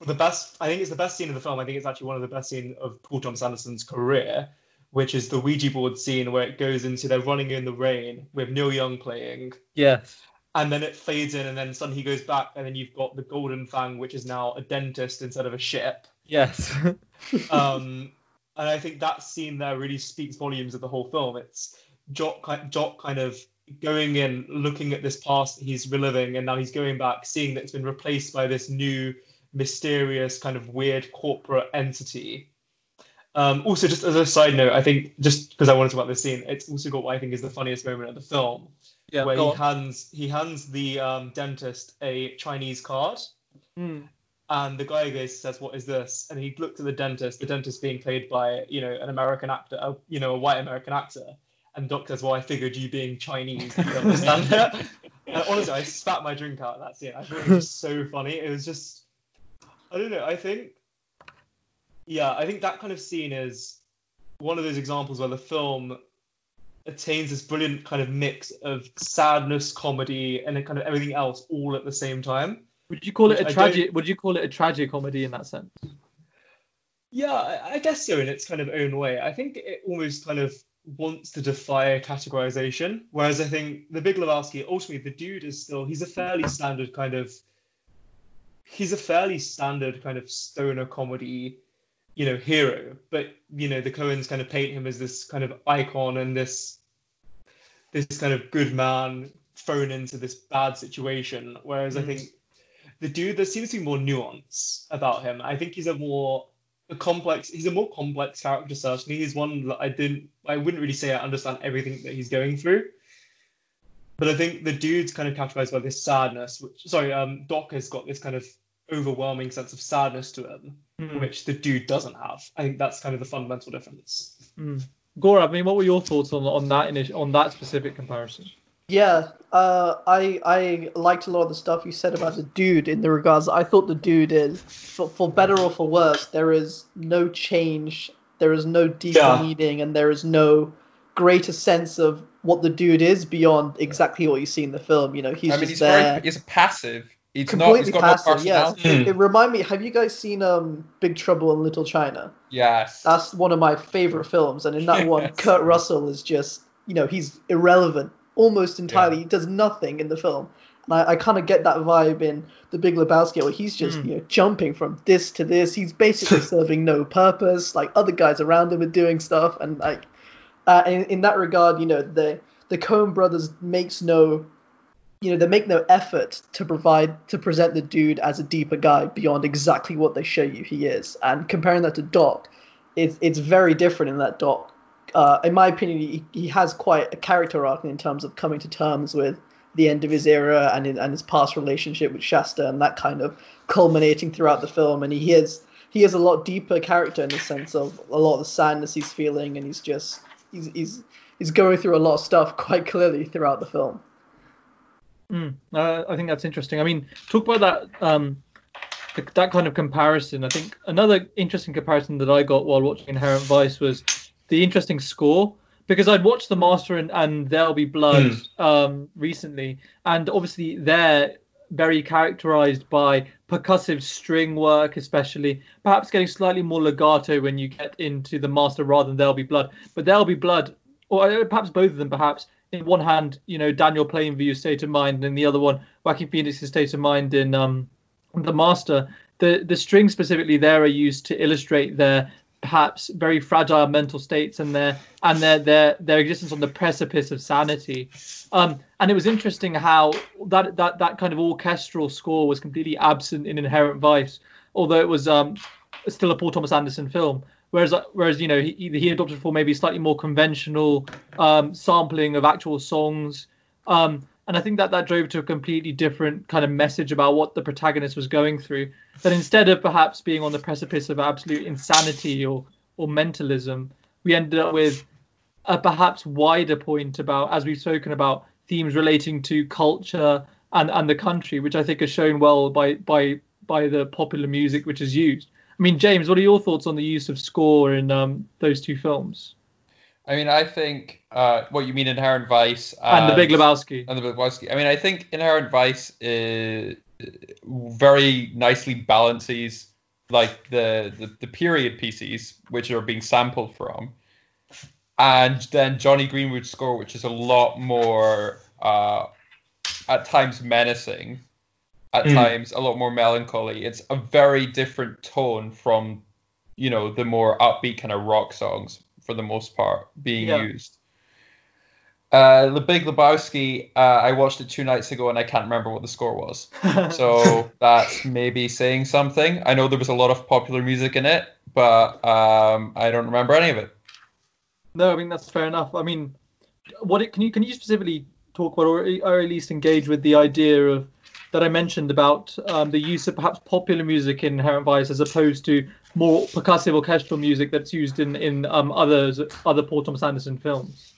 the best. I think it's the best scene of the film. I think it's actually one of the best scenes of Paul Thomas Anderson's career, which is the Ouija board scene where it goes into they're running in the rain with Neil Young playing. Yes. And then it fades in, and then suddenly he goes back, and then you've got the Golden Fang, which is now a dentist instead of a ship. Yes. um, and I think that scene there really speaks volumes of the whole film. It's Doc, Doc kind of going in, looking at this past he's reliving, and now he's going back, seeing that it's been replaced by this new, mysterious, kind of weird corporate entity. Um, also, just as a side note, I think just because I wanted to talk about this scene, it's also got what I think is the funniest moment of the film, yeah, where he on. hands he hands the um, dentist a Chinese card, Mm. And the guy goes says, "What is this?" And he looked at the dentist, the dentist being played by you know an American actor, a, you know a white American actor, and Doc says, "Well, I figured you being Chinese, you understand it." and honestly, I spat my drink out at that scene. I thought it was so funny. It was just, I don't know. I think, yeah, I think that kind of scene is one of those examples where the film attains this brilliant kind of mix of sadness, comedy, and kind of everything else all at the same time. Would you call it a tragic? Would you call it a tragic comedy in that sense? Yeah, I, I guess so in its kind of own way. I think it almost kind of wants to defy categorization, whereas I think the Big Lebowski, ultimately, the dude is still he's a fairly standard kind of he's a fairly standard kind of stoner comedy, you know, hero. But you know, the Coens kind of paint him as this kind of icon and this this kind of good man thrown into this bad situation. Whereas I Mm. think the dude there seems to be more nuance about him. I think he's a more a complex he's a more complex character certainly. He's one that I didn't I wouldn't really say I understand everything that he's going through. But I think the dude's kind of characterized by this sadness, which sorry, um Doc has got this kind of overwhelming sense of sadness to him, Mm. which the dude doesn't have. I think that's kind of the fundamental difference. Mm. Gaurav, I mean, what were your thoughts on on that on that specific comparison? Yeah, uh, I I liked a lot of the stuff you said about the dude in the regards. I thought the dude is, for, for better or for worse, there is no change, there is no deeper Yeah. meaning, and there is no greater sense of what the dude is beyond exactly what you see in the film. You know, he's I mean, just he's there. very he's passive. He's not. completely He's got passive. no yes, personality. Hmm. it remind me. Have you guys seen um Big Trouble in Little China? Yes. That's one of my favorite films, and in that one, Kurt Russell is just, you know, he's irrelevant almost entirely. He does nothing in the film, and I, I kind of get that vibe in The Big Lebowski, where he's just, Mm. you know, jumping from this to this. He's basically serving no purpose. Like other guys around him are doing stuff, and like, uh, in, in that regard, you know, the the Coen brothers makes no. You know, they make no effort to provide to present the dude as a deeper guy beyond exactly what they show you he is. And comparing that to Doc, it's it's very different in that Doc. Uh, in my opinion, he, he has quite a character arc in terms of coming to terms with the end of his era and in, and his past relationship with Shasta and that kind of culminating throughout the film. And he is he is a lot deeper character in the sense of a lot of the sadness he's feeling, and he's just he's he's he's going through a lot of stuff quite clearly throughout the film. Mm, uh, I think that's interesting. I mean, talk about that um, th- that kind of comparison. I think another interesting comparison that I got while watching Inherent Vice was the interesting score because I'd watched The Master and, and There'll Be Blood um, recently, and obviously they're very characterized by percussive string work, especially perhaps getting slightly more legato when you get into The Master rather than There'll Be Blood. But There'll Be Blood, or perhaps both of them, perhaps in one hand, you know, Daniel playing Plainview's State of Mind, and in the other one, Joaquin Phoenix's State of Mind in um, The Master. The the strings specifically there are used to illustrate their perhaps very fragile mental states and their and their their their existence on the precipice of sanity. Um, and it was interesting how that that that kind of orchestral score was completely absent in Inherent Vice, although it was um, still a Paul Thomas Anderson film. Whereas whereas you know he he adopted for maybe slightly more conventional um, sampling of actual songs. Um, and I think that that drove to a completely different kind of message about what the protagonist was going through. That instead of perhaps being on the precipice of absolute insanity or or mentalism, we ended up with a perhaps wider point about, as we've spoken about, themes relating to culture and and the country, which I think are shown well by by by the popular music which is used. I mean, James, what are your thoughts on the use of score in um, those two films? I mean, I think uh, what you mean Inherent Vice and, and, The Big Lebowski. And The Big Lebowski. I mean, I think Inherent Vice is very nicely balances like the, the the period pieces which are being sampled from, and then Jonny Greenwood's score, which is a lot more uh, at times menacing, at mm. times a lot more melancholy. It's a very different tone from you know the more upbeat kind of rock songs for the most part being yeah. used. Uh, the Big Lebowski, uh, I watched it two nights ago and I can't remember what the score was. so that's maybe saying something. I know there was a lot of popular music in it, but um, I don't remember any of it. No, I mean that's fair enough. I mean, what it, can you can you specifically talk about or, or at least engage with the idea of that I mentioned about um, the use of perhaps popular music in Inherent Vice as opposed to more percussive orchestral music that's used in in um, others other Paul Thomas Anderson films.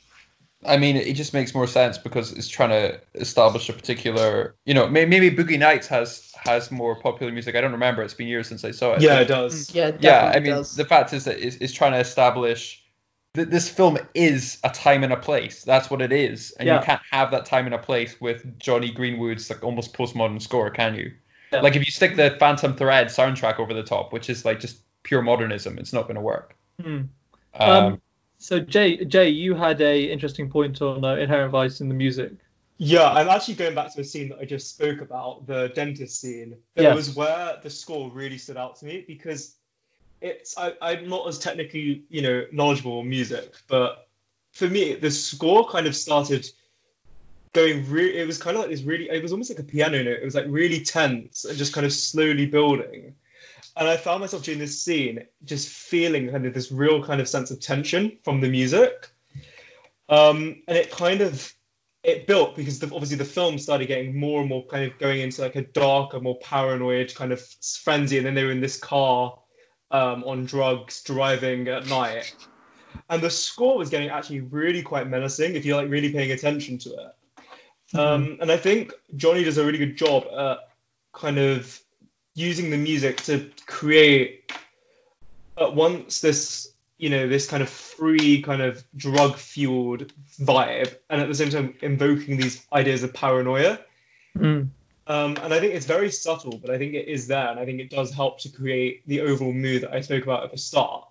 I mean, it just makes more sense because it's trying to establish a particular, you know, maybe, maybe Boogie Nights has has more popular music. I don't remember. It's been years since I saw it. Yeah, it does. Yeah, yeah. I mean, does. the fact is that it's, it's trying to establish that this film is a time and a place. That's what it is, and yeah. you can't have that time and a place with Jonny Greenwood's like almost postmodern score, can you? Yeah. Like if you stick the Phantom Thread soundtrack over the top, which is like just pure modernism, it's not going to work. Hmm. Um, um, so Jay, Jay, you had a interesting point on uh, Inherent Vice in the music. Yeah, I'm actually going back to a scene that I just spoke about, the dentist scene. It yes. was where the score really stood out to me because it's I, I'm not as technically you know knowledgeable in music, but for me the score kind of started going really. It was kind of like this really. It was almost like a piano note. It was like really tense and just kind of slowly building. And I found myself during this scene just feeling kind of this real kind of sense of tension from the music. Um, and it kind of it built because the, obviously the film started getting more and more kind of going into like a darker, more paranoid kind of frenzy, and then they were in this car um, on drugs driving at night, and the score was getting actually really quite menacing if you're like really paying attention to it. Mm-hmm. Um, and I think Jonny does a really good job at kind of using the music to create at once this you know this kind of free kind of drug fueled vibe and at the same time invoking these ideas of paranoia mm. Um, and i think it's very subtle but i think it is there and i think it does help to create the overall mood that i spoke about at the start.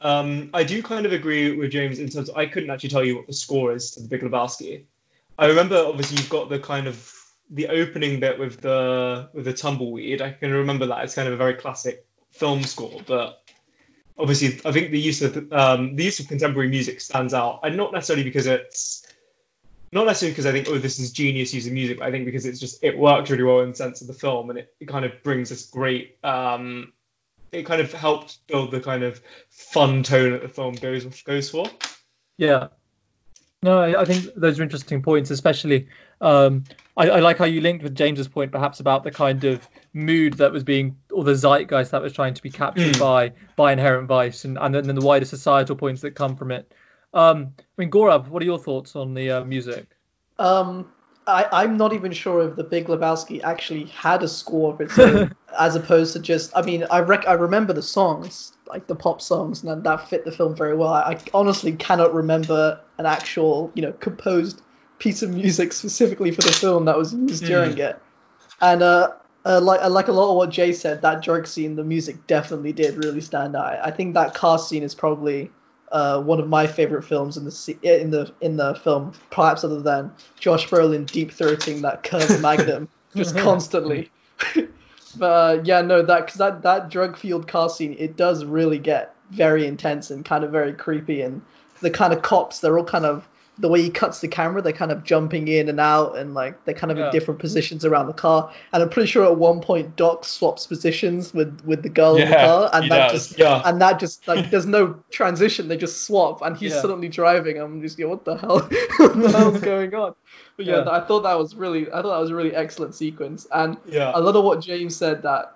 Um, i do kind of agree with james in terms of, i couldn't actually tell you what the score is to the big lebowski. I remember obviously you've got the kind of the opening bit with the with the tumbleweed, I can remember that it's kind of a very classic film score. But obviously, I think the use of um, the use of contemporary music stands out, and not necessarily because it's not necessarily because I think oh this is genius using music, but I think because it's just it works really well in the sense of the film, and it, it kind of brings this great. Um, it kind of helps build the kind of fun tone that the film goes goes for. Yeah, no, I, I think those are interesting points, especially um, I, I, like how you linked with James's point, perhaps about the kind of mood that was being, or the zeitgeist that was trying to be captured mm. by by Inherent Vice, and, and then the wider societal points that come from it. Um, I mean, Gaurav, what are your thoughts on the uh, music? Um, I, I'm not even sure if The Big Lebowski actually had a score of its own. as opposed to just. I mean, I rec- I remember the songs, like the pop songs, and that fit the film very well. I, I honestly cannot remember an actual, you know, composed piece of music specifically for the film that was used during it. And uh, uh, like uh, like a lot of what Jay said, that drug scene, the music definitely did really stand out. I think that car scene is probably uh, one of my favorite films in the in the in the film, perhaps other than Josh Brolin deep throating that curved magnum just constantly. but uh, yeah, no, that because that that drug fueled car scene, it does really get very intense and kind of very creepy, and the kind of cops, they're all kind of the way he cuts the camera, they're kind of jumping in and out, and like they're kind of Yeah. in different positions around the car. And I'm pretty sure at one point Doc swaps positions with with the girl in the car, and that does. just Yeah. and that just like there's no transition. They just swap, and he's Yeah. suddenly driving. I'm just, yeah, what the hell? what the hell's going on? But yeah, Yeah. I thought that was really, I thought that was a really excellent sequence, and Yeah. a lot of what James said that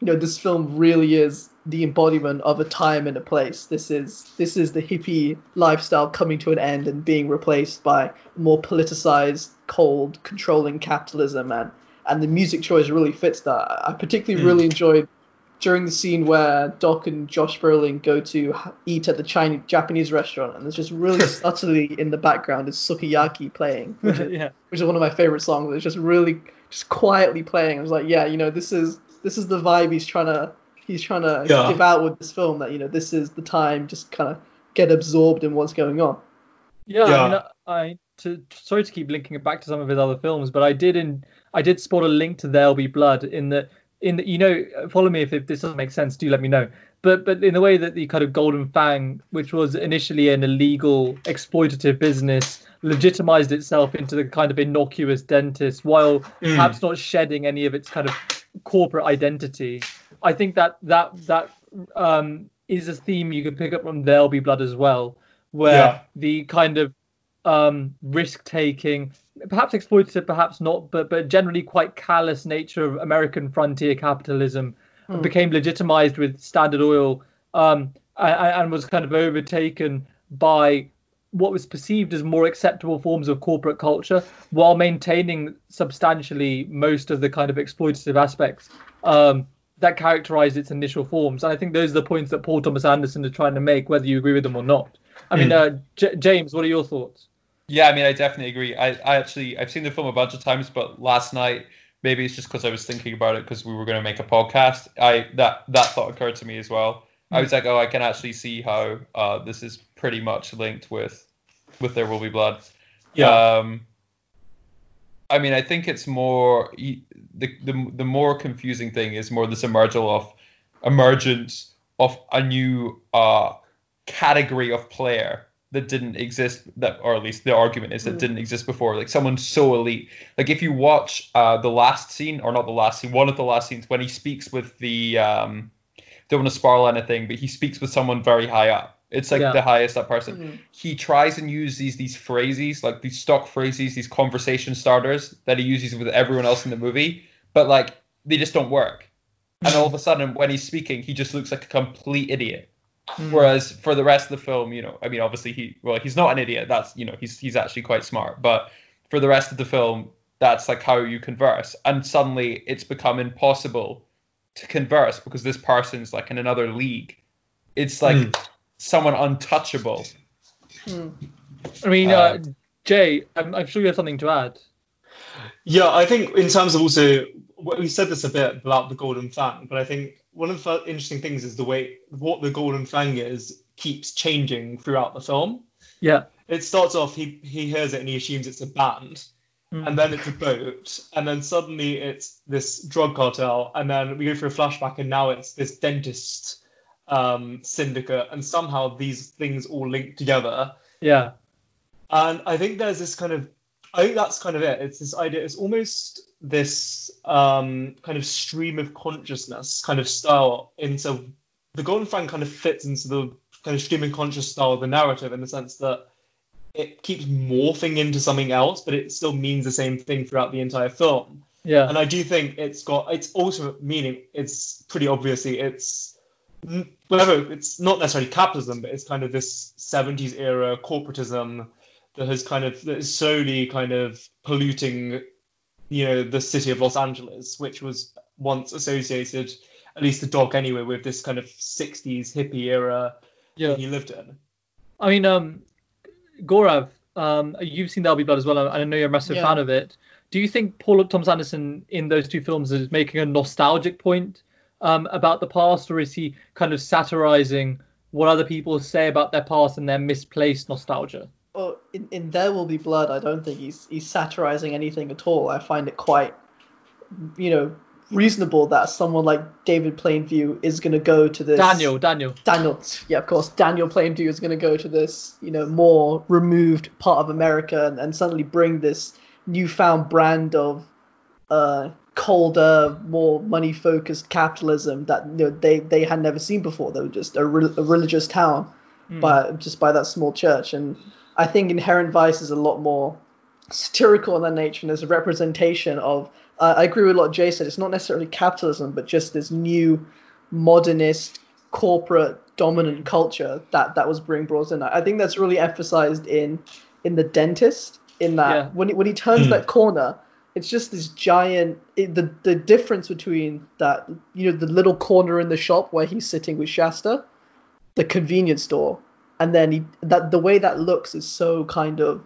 you know this film really is the embodiment of a time and a place. This is this is the hippie lifestyle coming to an end and being replaced by more politicized, cold, controlling capitalism, and and the music choice really fits that. I particularly Mm. really enjoyed during the scene where Doc and Josh Brolin go to eat at the Chinese Japanese restaurant, and there's just really subtly in the background is sukiyaki playing, which is, yeah. which is one of my favorite songs. It's just really just quietly playing. I was like, yeah, you know, this is this is the vibe he's trying to he's trying to Yeah. give out with this film. That you know, this is the time. Just kind of get absorbed in what's going on. Yeah, Yeah. I, mean, I to sorry to keep linking it back to some of his other films, but I did in I did spot a link to There'll Be Blood in the in the you know follow me if, if this doesn't make sense, do let me know. But but in the way that the kind of Golden Fang, which was initially an illegal exploitative business, legitimized itself into the kind of innocuous dentist while Mm. perhaps not shedding any of its kind of corporate identity. I think that that that um, is a theme you could pick up from There'll Be Blood as well, where Yeah. the kind of um, risk taking, perhaps exploitative, perhaps not, but but generally quite callous nature of American frontier capitalism Hmm. became legitimized with Standard Oil um, and, and was kind of overtaken by what was perceived as more acceptable forms of corporate culture while maintaining substantially most of the kind of exploitative aspects um, that characterized its initial forms. And I think those are the points that Paul Thomas Anderson is trying to make, whether you agree with them or not. I mean, uh, J- James, what are your thoughts? Yeah, I mean, I definitely agree. I, I actually I've seen the film a bunch of times, but last night maybe it's just because I was thinking about it because we were going to make a podcast. I that that thought occurred to me as well. I was like, oh, I can actually see how uh, this is pretty much linked with with There Will Be Blood. Yeah. Um, I mean, I think it's more the the the more confusing thing is more this emergence of emergence of a new uh, category of player that didn't exist that or at least the argument is that Mm. didn't exist before. Like someone so elite. Like if you watch uh, the last scene or not the last scene one of the last scenes when he speaks with the um don't want to spoil anything but he speaks with someone very high up it's like Yeah. the highest up person. Mhm. he tries and uses these these phrases like these stock phrases these conversation starters that he uses with everyone else in the movie but like they just don't work. And all of a sudden when he's speaking he just looks like a complete idiot. Whereas for the rest of the film you know i mean obviously he well he's not an idiot. That's you know he's he's actually quite smart. But for the rest of the film that's like how you converse. And suddenly it's become impossible to converse because this person's like in another league. It's like Mm. Someone untouchable Hmm. I mean, Uh, uh, Jay, I'm, I'm sure you have something to add. Yeah, I think in terms of also, we said this a bit about the Golden Fang, but I think one of the interesting things is the way what the Golden Fang is keeps changing throughout the film. Yeah. It starts off, he, he hears it and he assumes it's a band, Mm. and then it's a boat, and then suddenly it's this drug cartel, and then we go through a flashback, and now it's this dentist um, syndicate, and somehow these things all link together. Yeah. And I think there's this kind of, I think that's kind of it. It's this idea, it's almost this um, kind of stream of consciousness kind of style into the Golden Fang kind of fits into the kind of stream of conscious style of the narrative in the sense that it keeps morphing into something else, but it still means the same thing throughout the entire film. Yeah. And I do think it's got its ultimate meaning. It's pretty obviously it's n- whatever. It's not necessarily capitalism, but it's kind of this 70s era corporatism that has kind of that is slowly kind of polluting, you know, the city of Los Angeles, which was once associated, at least the doc anyway, with this kind of 60s hippie era Yeah. that he lived in. I mean, um, Gaurav, um, you've seen There'll Be Blood as well, and I know you're a massive Yeah. fan of it. Do you think Paul Thomas Anderson in those two films is making a nostalgic point um, about the past, or is he kind of satirizing what other people say about their past and their misplaced nostalgia? Well, in, in There Will Be Blood, I don't think he's he's satirizing anything at all. I find it quite, you know, reasonable that someone like David Plainview is going to go to this. Daniel, Daniel. Daniel, yeah, of course, Daniel Plainview is going to go to this, you know, more removed part of America and, and suddenly bring this newfound brand of uh, colder, more money-focused capitalism that you know they they had never seen before. They were just a, re- a religious town, Hmm. by just by that small church. And I think Inherent Vice is a lot more satirical in that nature and there's a representation of. Uh, I agree with what Jay said. It's not necessarily capitalism, but just this new modernist corporate dominant culture that that was being brought in. I think that's really emphasized in in the dentist. In that Yeah. when he, when he turns Hmm. that corner, it's just this giant. It, the the difference between that you know the little corner in the shop where he's sitting with Shasta, the convenience store, and then he that the way that looks is so kind of.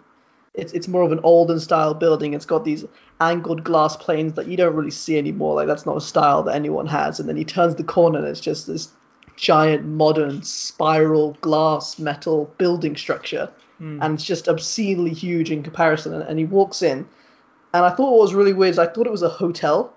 It's, it's more of an olden style building. It's got these angled glass planes that you don't really see anymore. Like that's not a style that anyone has. And then he turns the corner and it's just this giant modern spiral glass metal building structure Hmm. and it's just obscenely huge in comparison and, and he walks in and i thought what was really weird is i thought it was a hotel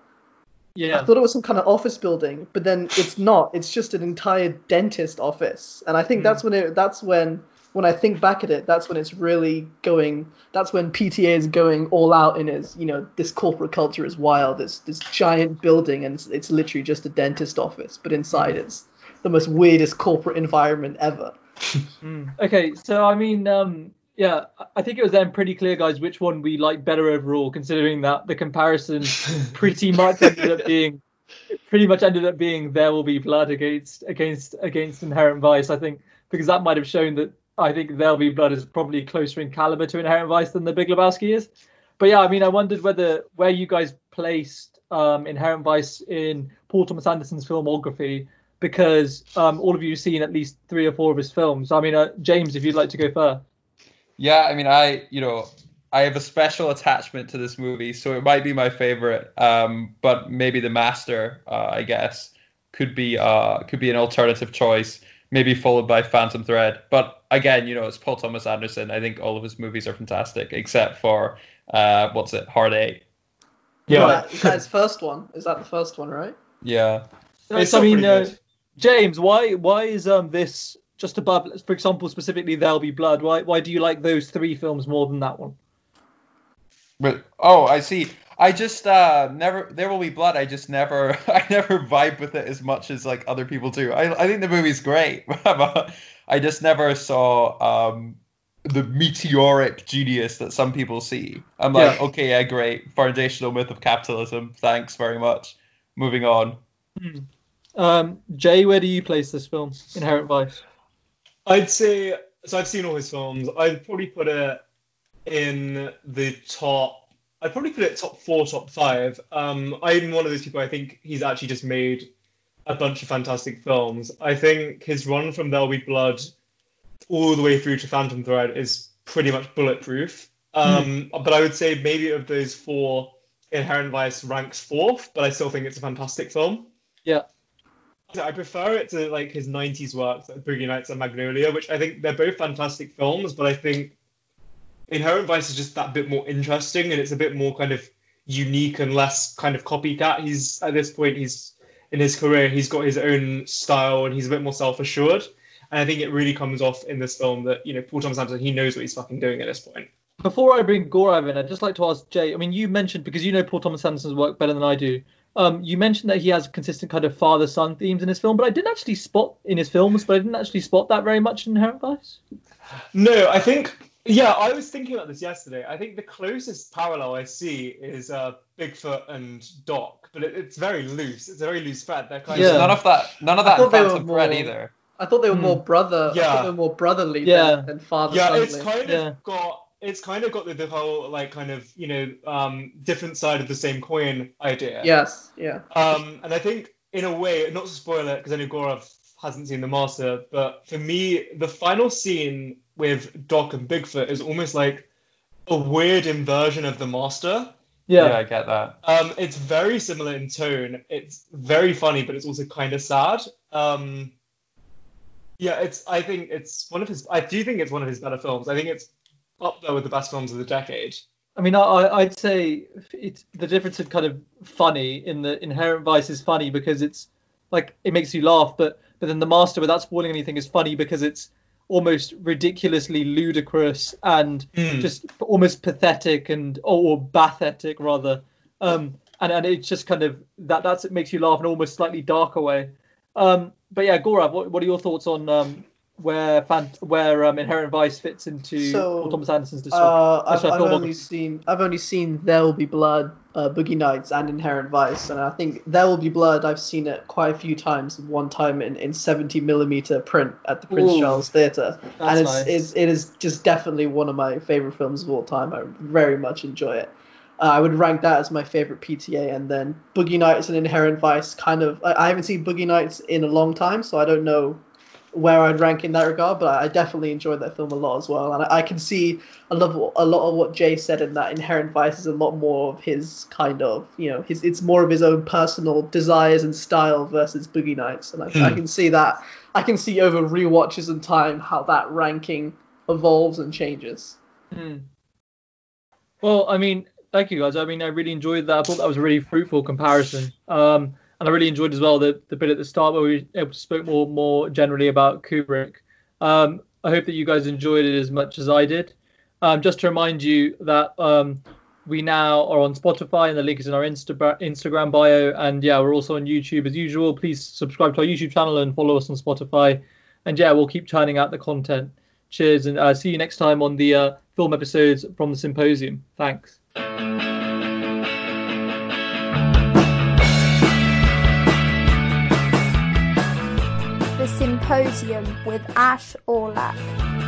Yeah. i thought it was some kind of office building but then it's not it's just an entire dentist office and i think Hmm. that's when it that's when when i think back at it that's when it's really going that's when pta is going all out in his you know this corporate culture is wild this this giant building and it's, it's literally just a dentist office but inside it's the most weirdest corporate environment ever Mm. Okay, so I mean, um, yeah, I- think it was then pretty clear, guys, which one we like better overall, considering that the comparison pretty much ended up being pretty much ended up being there will be blood against against against inherent vice. I think because that might have shown that I think there will be blood is probably closer in caliber to inherent vice than the Big Lebowski is. But yeah, I mean, I wondered whether where you guys placed um, inherent vice in Paul Thomas Anderson's filmography because um, all of you have seen at least three or four of his films. I mean, uh, James, if you'd like to go first. Yeah, I mean, I you know I have a special attachment to this movie, so it might be my favorite. Um, but maybe The Master, uh, I guess, could be uh could be an alternative choice. Maybe followed by Phantom Thread. But again, you know, it's Paul Thomas Anderson. I think all of his movies are fantastic, except for uh, what's it, Hard Eight. Yeah. Is that, is that his first one? Is that the first one, right? Yeah. It's So, I mean, uh. James, why why is um this just above? For example, specifically There'll Be Blood. Why why do you like those three films more than that one? But oh, I see. I just uh never there will be blood. I just never I never vibe with it as much as like other people do. I I think the movie's great, but I just never saw um the meteoric genius that some people see. I'm like, Yeah. okay, yeah, great. Foundational myth of capitalism. Thanks very much. Moving on. Um, Jay, where do you place this film? Inherent Vice. I'd say so. I've seen all his films. I'd probably put it in the top. I'd probably put it top four, top five. Um, I'm one of those people. I think he's actually just made a bunch of fantastic films. I think his run from There'll Be Blood all the way through to Phantom Thread is pretty much bulletproof. Um, But I would say maybe of those four, Inherent Vice ranks fourth. But I still think it's a fantastic film. Yeah. I prefer it to like his '90s works, like Boogie Nights and Magnolia, which I think they're both fantastic films, but I think Inherent Vice is just that bit more interesting and it's a bit more kind of unique and less kind of copycat. He's at this point, he's in his career, he's got his own style and he's a bit more self-assured. And I think it really comes off in this film that you know Paul Thomas Anderson he knows what he's fucking doing at this point. Before I bring Gaurav in, I'd just like to ask Jay. I mean, you mentioned because you know Paul Thomas Anderson's work better than I do. Um, you mentioned that he has consistent kind of father-son themes in his film, but I didn't actually spot in his films, but I didn't actually spot that very much in Inherent Vice. No, I think yeah, I was thinking about this yesterday. I think the closest parallel I see is uh, Bigfoot and Doc, but it, it's very loose. It's a very loose thread. They're kind Yeah. of None of that none of that in thought they were Phantom Thread more- either. I thought they were Hmm. more brother. I Yeah. thought they were more brotherly Yeah. than, than father yeah, it's kind of Yeah. got it's kind of got the, the whole like kind of you know um, different side of the same coin idea. Yes, yeah. Um, and I think in a way, not to spoil it because I know Gaurav hasn't seen the master, but for me, the final scene with Doc and Bigfoot is almost like a weird inversion of the master. Yeah, Yeah. I get that. Um, it's very similar in tone. It's very funny, but it's also kind of sad. Um, yeah, it's. I think it's one of his. I do think it's one of his better films. I think it's up there with the best films of the decade. I mean, I, I'd say it's the difference of kind of funny in the Inherent Vice is funny because it's like it makes you laugh, but but then the Master, without spoiling anything, is funny because it's almost ridiculously ludicrous and Hmm. just almost pathetic and or, or pathetic rather. Um, and and it's just kind of that that's it makes you laugh in almost slightly darker way. Um, but yeah, Gaurav, what, what are your thoughts on um, where where um, Inherent Vice fits into So, Thomas Anderson's dystopia? Uh, I've, I've only seen I've only seen There Will Be Blood, uh, Boogie Nights, and Inherent Vice, and I think There Will Be Blood I've seen it quite a few times. One time in, in 70 millimeter print at the Prince Ooh. Charles Theatre, and it's, nice. it's it is just definitely one of my favorite films of all time. I very much enjoy it. Uh, I would rank that as my favorite PTA, and then Boogie Nights and Inherent Vice. Kind of, I, I haven't seen Boogie Nights in a long time, so I don't know where I'd rank in that regard. But I, I definitely enjoyed that film a lot as well, and I, I can see a lot, of, a lot of what Jay said in that Inherent Vice is a lot more of his kind of, you know, his it's more of his own personal desires and style versus Boogie Nights, and I, I Hmm. can see that. I can see over rewatches and time how that ranking evolves and changes. Hmm. Well, I mean, thank you guys. I mean, I really enjoyed that. I thought that was a really fruitful comparison. Um, and I really enjoyed as well the, the bit at the start where we spoke more more generally about Kubrick. Um, I hope that you guys enjoyed it as much as I did. Um, just to remind you that um, we now are on Spotify and the link is in our Insta- Instagram bio. And yeah, we're also on YouTube as usual. Please subscribe to our YouTube channel and follow us on Spotify. And yeah, we'll keep churning out the content. Cheers and uh, see you next time on the uh, film episodes from the symposium. Thanks. Symposium with Ash Aulak.